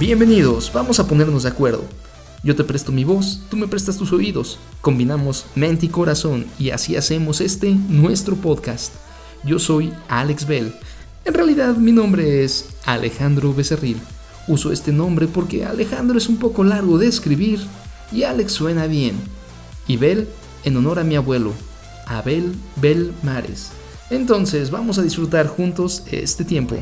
Bienvenidos, vamos a ponernos de acuerdo. Yo te presto mi voz, tú me prestas tus oídos. Combinamos mente y corazón y así hacemos este nuestro podcast. Yo soy Alex Bell. En realidad mi nombre es Alejandro Becerril. Uso este nombre porque Alejandro es un poco largo de escribir y Alex suena bien. Y Bell en honor a mi abuelo, Abel Bell Mares. Entonces vamos a disfrutar juntos este tiempo.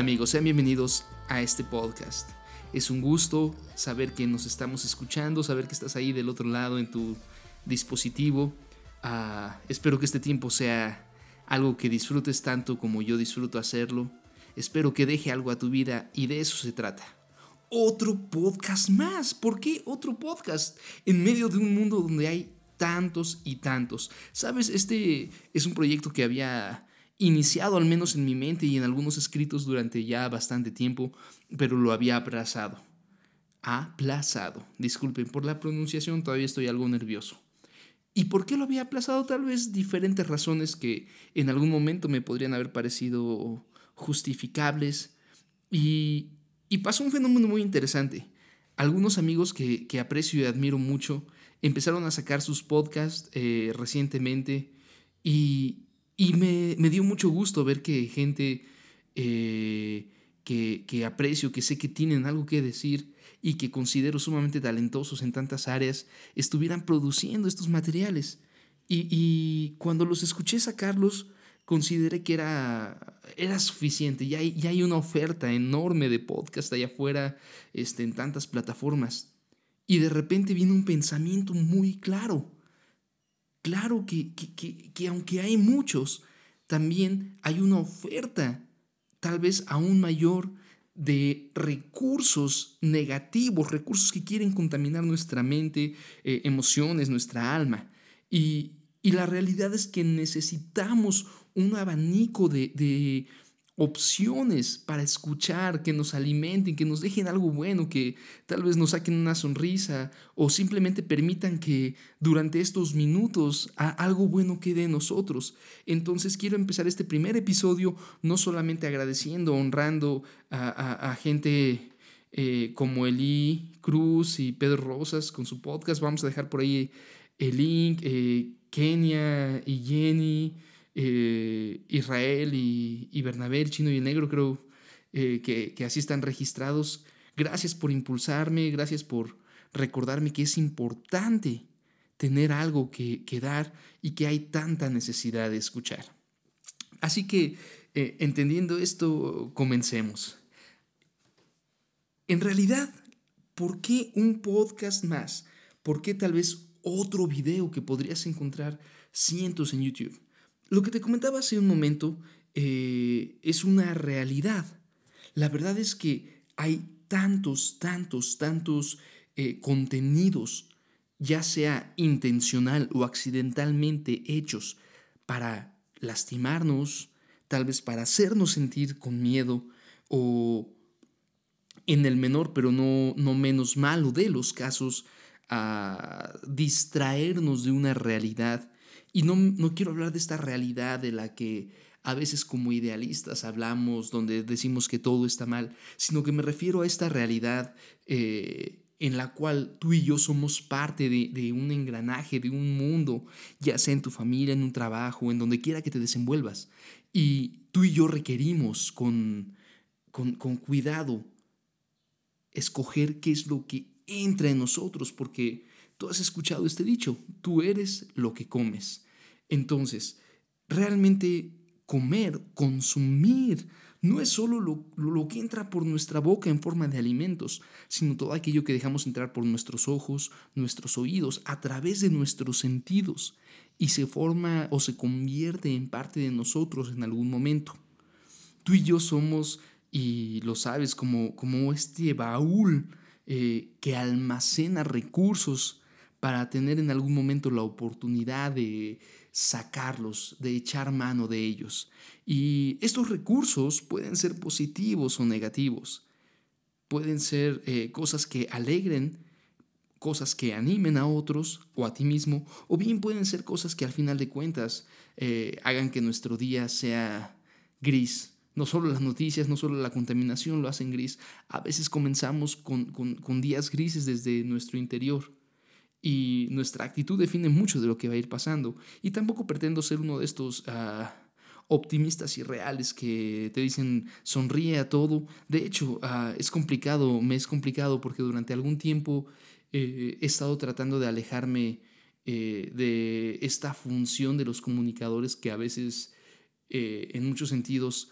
Amigos, sean bienvenidos a este podcast. Es un gusto saber que nos estamos escuchando, saber que estás ahí del otro lado en tu dispositivo. Ah, espero que este tiempo sea algo que disfrutes tanto como yo disfruto hacerlo. Espero que deje algo a tu vida y de eso se trata. Otro podcast más. ¿Por qué otro podcast? En medio de un mundo donde hay tantos y tantos. Sabes, este es un proyecto que había iniciado al menos en mi mente y en algunos escritos durante ya bastante tiempo, pero lo había aplazado. Aplazado. Disculpen por la pronunciación, todavía estoy algo nervioso. ¿Y por qué lo había aplazado? Tal vez diferentes razones que en algún momento me podrían haber parecido justificables. Y, pasó un fenómeno muy interesante. Algunos amigos que, aprecio y admiro mucho empezaron a sacar sus podcasts eh, recientemente y, y me, dio mucho gusto ver que gente eh, que, aprecio, que sé que tienen algo que decir y que considero sumamente talentosos en tantas áreas, estuvieran produciendo estos materiales. Y, cuando los escuché sacarlos, consideré que era, era suficiente. Ya hay, ya hay una oferta enorme de podcast allá afuera este, en tantas plataformas. Y de repente viene un pensamiento muy claro. Claro que, que, aunque hay muchos, también hay una oferta, tal vez aún mayor, de recursos negativos, recursos que quieren contaminar nuestra mente, eh, emociones, nuestra alma. Y, y, la realidad es que necesitamos un abanico de, de opciones para escuchar, que nos alimenten, que nos dejen algo bueno, que tal vez nos saquen una sonrisa o simplemente permitan que durante estos minutos algo bueno quede en nosotros. Entonces quiero empezar este primer episodio no solamente agradeciendo, honrando a, gente eh, como Eli Cruz y Pedro Rosas con su podcast, vamos a dejar por ahí el link, eh, Kenia y Jenny. Eh, Israel y, Bernabé, el chino y el negro, creo eh, que, así están registrados. Gracias por impulsarme, gracias por recordarme que es importante tener algo que, dar y que hay tanta necesidad de escuchar. Así que, eh, entendiendo esto, comencemos. En realidad, ¿por qué un podcast más? ¿Por qué tal vez otro video que podrías encontrar cientos en YouTube? Lo que te comentaba hace un momento eh, es una realidad. La verdad es que hay tantos, tantos, tantos eh, contenidos, ya sea intencional o accidentalmente hechos para lastimarnos, tal vez para hacernos sentir con miedo o en el menor pero no, no menos malo de los casos, a distraernos de una realidad y no, no quiero hablar de esta realidad de la que a veces como idealistas hablamos, donde decimos que todo está mal, sino que me refiero a esta realidad eh, en la cual tú y yo somos parte de, un engranaje, de un mundo, ya sea en tu familia, en un trabajo, en donde quiera que te desenvuelvas. Y tú y yo requerimos con, con, con cuidado escoger qué es lo que entra en nosotros, porque Tú has escuchado este dicho, tú eres lo que comes. Entonces, realmente comer, consumir, no es solo lo, que entra por nuestra boca en forma de alimentos, sino todo aquello que dejamos entrar por nuestros ojos, nuestros oídos, a través de nuestros sentidos, y se forma o se convierte en parte de nosotros en algún momento. Tú y yo somos, y lo sabes, como, como este baúl eh, que almacena recursos para tener en algún momento la oportunidad de, sacarlos, de echar mano de ellos. Y estos recursos pueden ser positivos o negativos. Pueden ser eh, cosas que alegren, cosas que animen a otros o a ti mismo, o bien pueden ser cosas que al final de cuentas eh, hagan que nuestro día sea gris. No solo las noticias, no solo la contaminación lo hacen gris. A veces comenzamos con días grises desde nuestro interior y nuestra actitud define mucho de lo que va a ir pasando. Y tampoco pretendo ser uno de estos ah, optimistas irreales que te dicen sonríe a todo. De hecho, ah, es complicado, me es complicado porque durante algún tiempo eh, he estado tratando de alejarme eh, de esta función de los comunicadores que a veces, eh, en muchos sentidos,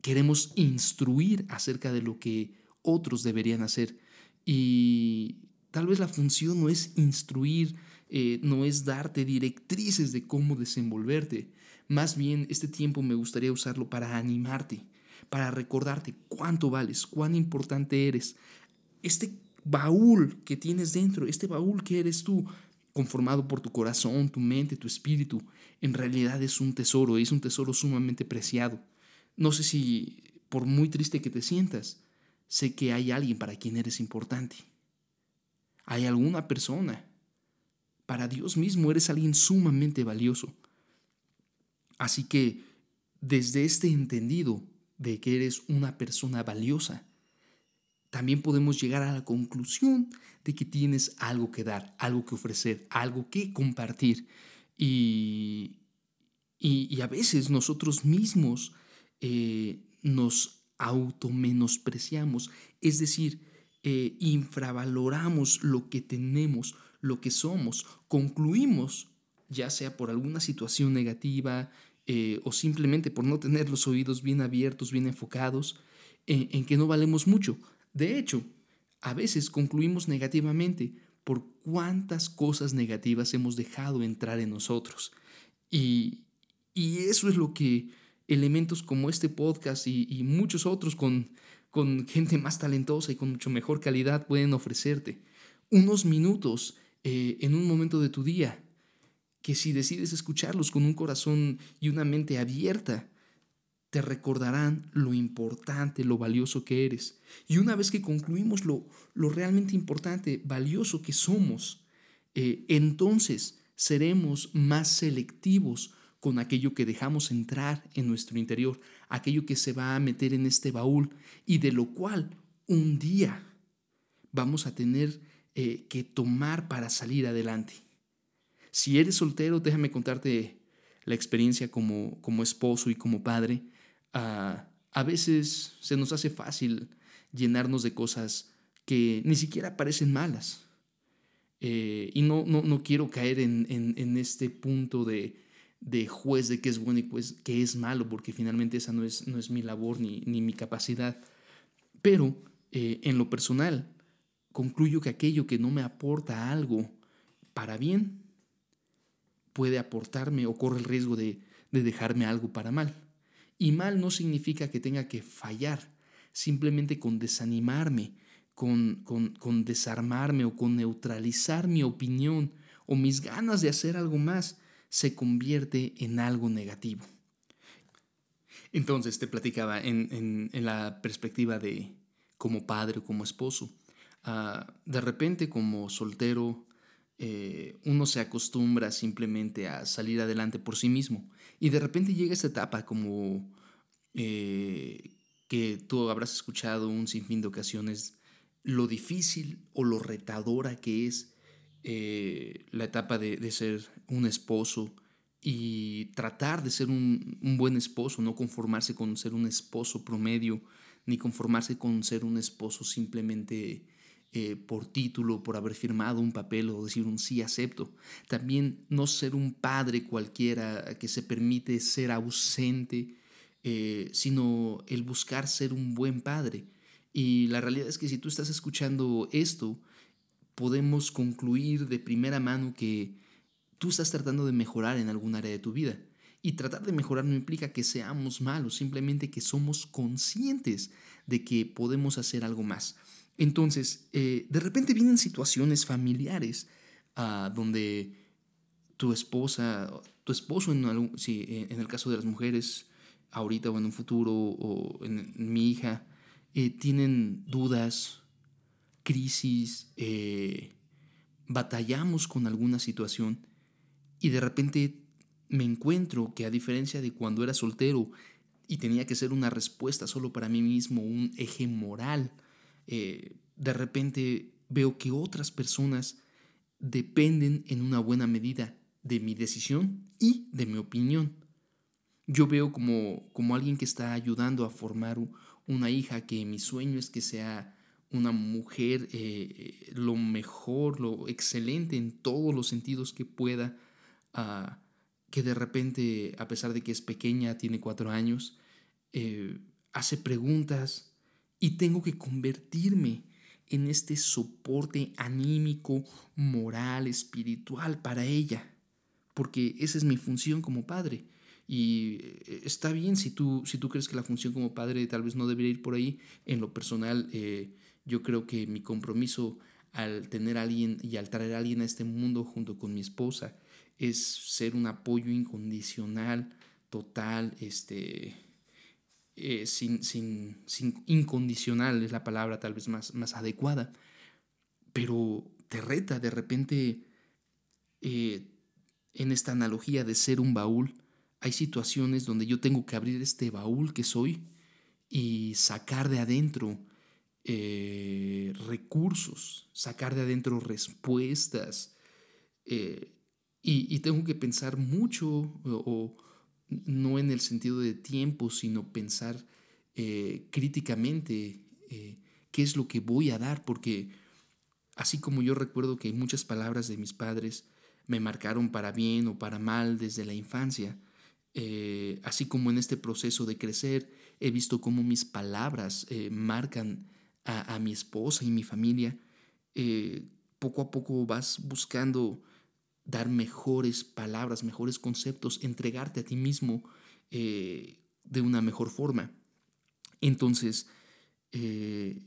queremos instruir acerca de lo que otros deberían hacer. Y Tal vez la función no es instruir, eh, no es darte directrices de cómo desenvolverte. Más bien, este tiempo me gustaría usarlo para animarte, para recordarte cuánto vales, cuán importante eres. Este baúl que tienes dentro, este baúl que eres tú, conformado por tu corazón, tu mente, tu espíritu, en realidad es un tesoro, es un tesoro sumamente preciado. No sé si, por muy triste que te sientas, sé que hay alguien para quien eres importante hay alguna persona. Para Dios mismo eres alguien sumamente valioso. Así que desde este entendido de que eres una persona valiosa, también podemos llegar a la conclusión de que tienes algo que dar, algo que ofrecer, algo que compartir. Y, y, a veces nosotros mismos eh, nos automenospreciamos, es decir, eh, infravaloramos lo que tenemos, lo que somos, concluimos, ya sea por alguna situación negativa eh, o simplemente por no tener los oídos bien abiertos, bien enfocados, en que no valemos mucho. De hecho, a veces concluimos negativamente por cuántas cosas negativas hemos dejado entrar en nosotros. Y, eso es lo que elementos como este podcast y muchos otros con con gente más talentosa y con mucho mejor calidad pueden ofrecerte. Unos minutos eh, en un momento de tu día, que si decides escucharlos con un corazón y una mente abierta, te recordarán lo importante, lo valioso que eres. Y una vez que concluimos lo, lo realmente importante, valioso que somos, eh, entonces seremos más selectivos con aquello que dejamos entrar en nuestro interior, aquello que se va a meter en este baúl y de lo cual un día vamos a tener eh, que tomar para salir adelante. Si eres soltero, déjame contarte la experiencia como, como esposo y como padre. Ah, a veces se nos hace fácil llenarnos de cosas que ni siquiera parecen malas. Eh, y no, no, no, quiero caer en, en este punto de, de juez de qué es bueno y pues, qué es malo, porque finalmente esa no es, no es mi labor ni, mi capacidad. Pero eh, en lo personal, concluyo que aquello que no me aporta algo para bien puede aportarme o corre el riesgo de, dejarme algo para mal. Y mal no significa que tenga que fallar, simplemente con desanimarme, con, con desarmarme o con neutralizar mi opinión o mis ganas de hacer algo más se convierte en algo negativo. Entonces te platicaba en, la perspectiva de como padre o como esposo. Ah, de repente como soltero eh, uno se acostumbra simplemente a salir adelante por sí mismo y de repente llega esta etapa como eh, que tú habrás escuchado un sinfín de ocasiones lo difícil o lo retadora que es eh, la etapa de, ser un esposo y tratar de ser un, buen esposo, no conformarse con ser un esposo promedio, ni conformarse con ser un esposo simplemente eh, por título, por haber firmado un papel o decir un sí acepto. También no ser un padre cualquiera que se permite ser ausente, eh, sino el buscar ser un buen padre. Y la realidad es que si tú estás escuchando esto, podemos concluir de primera mano que tú estás tratando de mejorar en algún área de tu vida. Y tratar de mejorar no implica que seamos malos, simplemente que somos conscientes de que podemos hacer algo más. Entonces, eh, de repente vienen situaciones familiares ah, donde tu esposa, tu esposo en, en el caso de las mujeres, ahorita o en un futuro, o en, mi hija, eh, tienen dudas, crisis, eh, batallamos con alguna situación y de repente me encuentro que a diferencia de cuando era soltero y tenía que ser una respuesta solo para mí mismo, un eje moral, eh, de repente veo que otras personas dependen en una buena medida de mi decisión y de mi opinión. Yo veo como, como alguien que está ayudando a formar una hija que mi sueño es que sea una mujer eh, lo mejor, lo excelente en todos los sentidos que pueda, ah, que de repente, a pesar de que es pequeña, tiene cuatro años, eh, hace preguntas y tengo que convertirme en este soporte anímico, moral, espiritual para ella, porque esa es mi función como padre. Y eh, está bien si tú, si tú crees que la función como padre tal vez no debería ir por ahí. En lo personal, yo creo que mi compromiso al tener a alguien y al traer a alguien a este mundo junto con mi esposa es ser un apoyo incondicional, total, este, eh, sin, sin, sin, incondicional es la palabra tal vez más, más adecuada, pero te reta de repente eh, en esta analogía de ser un baúl, hay situaciones donde yo tengo que abrir este baúl que soy y sacar de adentro eh, recursos, sacar de adentro respuestas. Eh, y, tengo que pensar mucho, o, no en el sentido de tiempo, sino pensar eh, críticamente qué es lo que voy a dar, porque así como yo recuerdo que muchas palabras de mis padres me marcaron para bien o para mal desde la infancia, así como en este proceso de crecer he visto cómo mis palabras marcan a, mi esposa y mi familia, eh, poco a poco vas buscando dar mejores palabras, mejores conceptos, entregarte a ti mismo eh, de una mejor forma. Entonces, eh,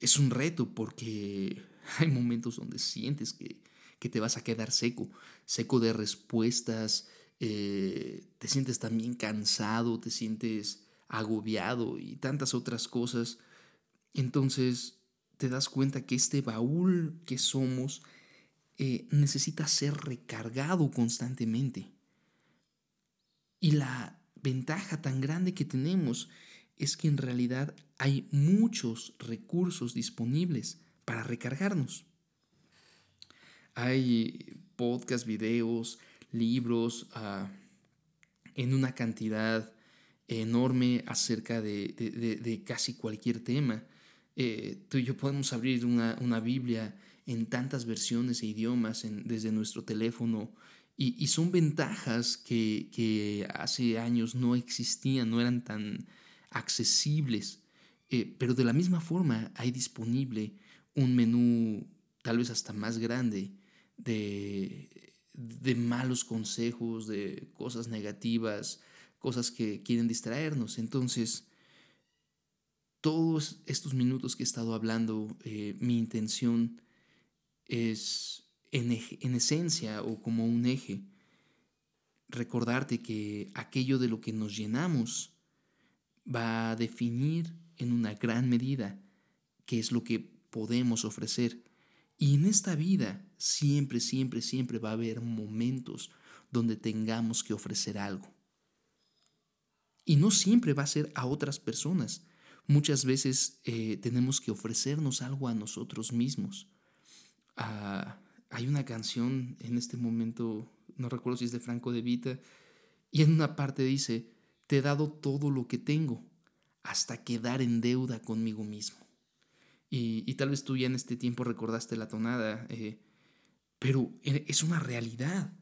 es un reto porque hay momentos donde sientes que, que, te vas a quedar seco, seco de respuestas, te sientes también cansado, te sientes agobiado y tantas otras cosas entonces te das cuenta que este baúl que somos eh, necesita ser recargado constantemente. Y la ventaja tan grande que tenemos es que en realidad hay muchos recursos disponibles para recargarnos. Hay podcasts, videos, libros ah, en una cantidad enorme acerca de casi cualquier tema. Eh, tú y yo podemos abrir una, Biblia en tantas versiones e idiomas desde nuestro teléfono y, son ventajas que, hace años no existían, no eran tan accesibles. Eh, pero de la misma forma hay disponible un menú tal vez hasta más grande de, de malos consejos, de cosas negativas, cosas que quieren distraernos. Entonces, todos estos minutos que he estado hablando, eh, mi intención es en, en esencia o como un eje, recordarte que aquello de lo que nos llenamos va a definir en una gran medida qué es lo que podemos ofrecer. Y en esta vida siempre, siempre, siempre va a haber momentos donde tengamos que ofrecer algo. Y no siempre va a ser a otras personas. Muchas veces eh, tenemos que ofrecernos algo a nosotros mismos. Ah, hay una canción en este momento, no recuerdo si es de Franco de Vita, y en una parte dice, te he dado todo lo que tengo hasta quedar en deuda conmigo mismo. Y, tal vez tú ya en este tiempo recordaste la tonada, eh, pero e, es una realidad.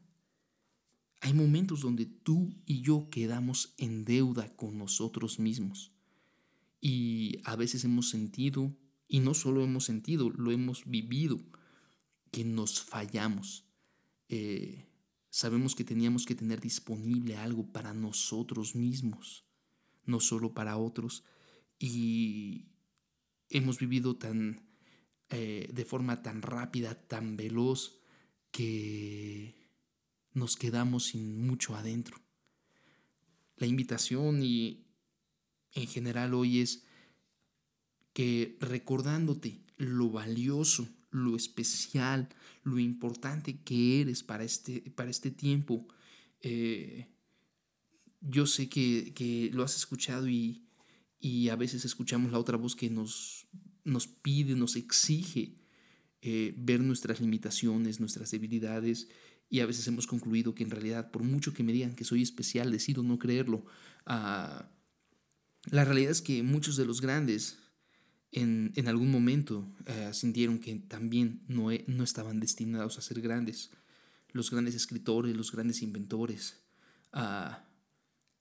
Hay momentos donde tú y yo quedamos en deuda con nosotros mismos. Y a veces hemos sentido, y no solo hemos sentido, lo hemos vivido, que nos fallamos. Eh, sabemos que teníamos que tener disponible algo para nosotros mismos, no solo para otros. Y hemos vivido tan, eh, de forma tan rápida, tan veloz, que nos quedamos sin mucho adentro. La invitación y en general hoy es que recordándote lo valioso, lo especial, lo importante que eres para este, para este tiempo, eh, yo sé que, lo has escuchado y, a veces escuchamos la otra voz que nos, nos pide, nos exige eh, ver nuestras limitaciones, nuestras debilidades y a veces hemos concluido que en realidad por mucho que me digan que soy especial, decido no creerlo. Ah, la realidad es que muchos de los grandes en, algún momento eh, sintieron que también no, no estaban destinados a ser grandes. Los grandes escritores, los grandes inventores. Uh,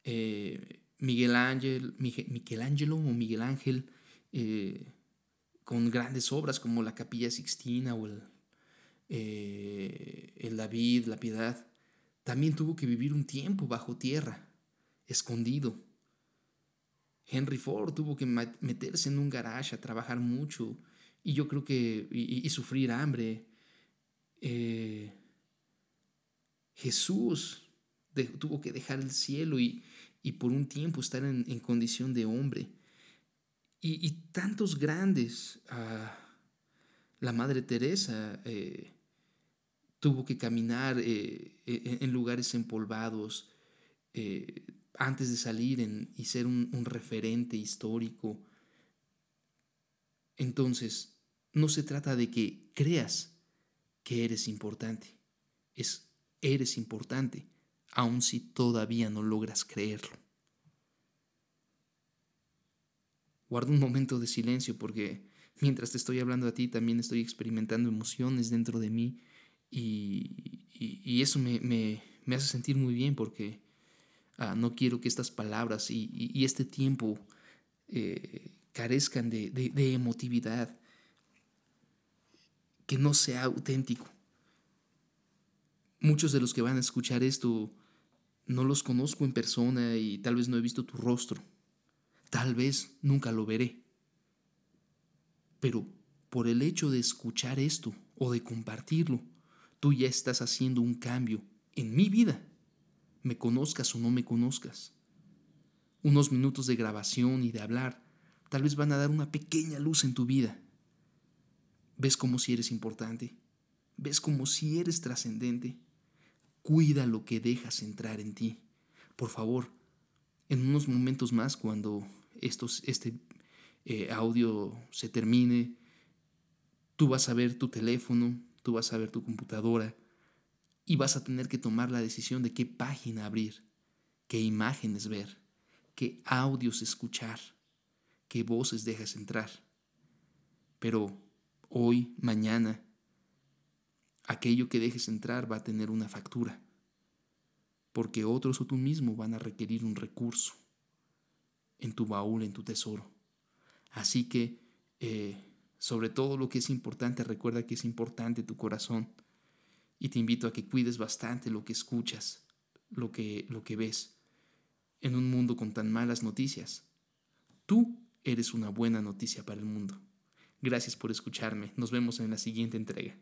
eh, Miguel Ángel, o Miguel Ángel, eh, con grandes obras como la Capilla Sixtina o el, eh, el David, la Piedad, también tuvo que vivir un tiempo bajo tierra, escondido. Henry Ford tuvo que meterse en un garage a trabajar mucho y yo creo que y, sufrir hambre. Jesús tuvo que dejar el cielo y, y por un tiempo estar en, condición de hombre. Y, tantos grandes, ah, la Madre Teresa eh, tuvo que caminar eh, e, en lugares empolvados eh, antes de salir y ser un, referente histórico. Entonces, no se trata de que creas que eres importante, es eres importante aun si todavía no logras creerlo. Guardo un momento de silencio porque mientras te estoy hablando a ti también estoy experimentando emociones dentro de mí y, eso me, hace sentir muy bien porque no quiero que estas palabras y, este tiempo eh, carezcan de emotividad, que no sea auténtico. Muchos de los que van a escuchar esto no los conozco en persona y tal vez no he visto tu rostro. Tal vez nunca lo veré. Pero por el hecho de escuchar esto o de compartirlo, tú ya estás haciendo un cambio en mi vida, me conozcas o no me conozcas. Unos minutos de grabación y de hablar tal vez van a dar una pequeña luz en tu vida. ¿Ves como si eres importante? ¿Ves como si eres trascendente? Cuida lo que dejas entrar en ti. Por favor, en unos momentos más, cuando estos, este eh, audio se termine, tú vas a ver tu teléfono, tú vas a ver tu computadora y vas a tener que tomar la decisión de qué página abrir, qué imágenes ver, qué audios escuchar, qué voces dejas entrar. Pero hoy, mañana, aquello que dejes entrar va a tener una factura, porque otros o tú mismo van a requerir un recurso en tu baúl, en tu tesoro. Así que, eh, sobre todo lo que es importante, recuerda que es importante tu corazón y te invito a que cuides bastante lo que escuchas, lo que, lo que ves en un mundo con tan malas noticias. Tú eres una buena noticia para el mundo. Gracias por escucharme. Nos vemos en la siguiente entrega.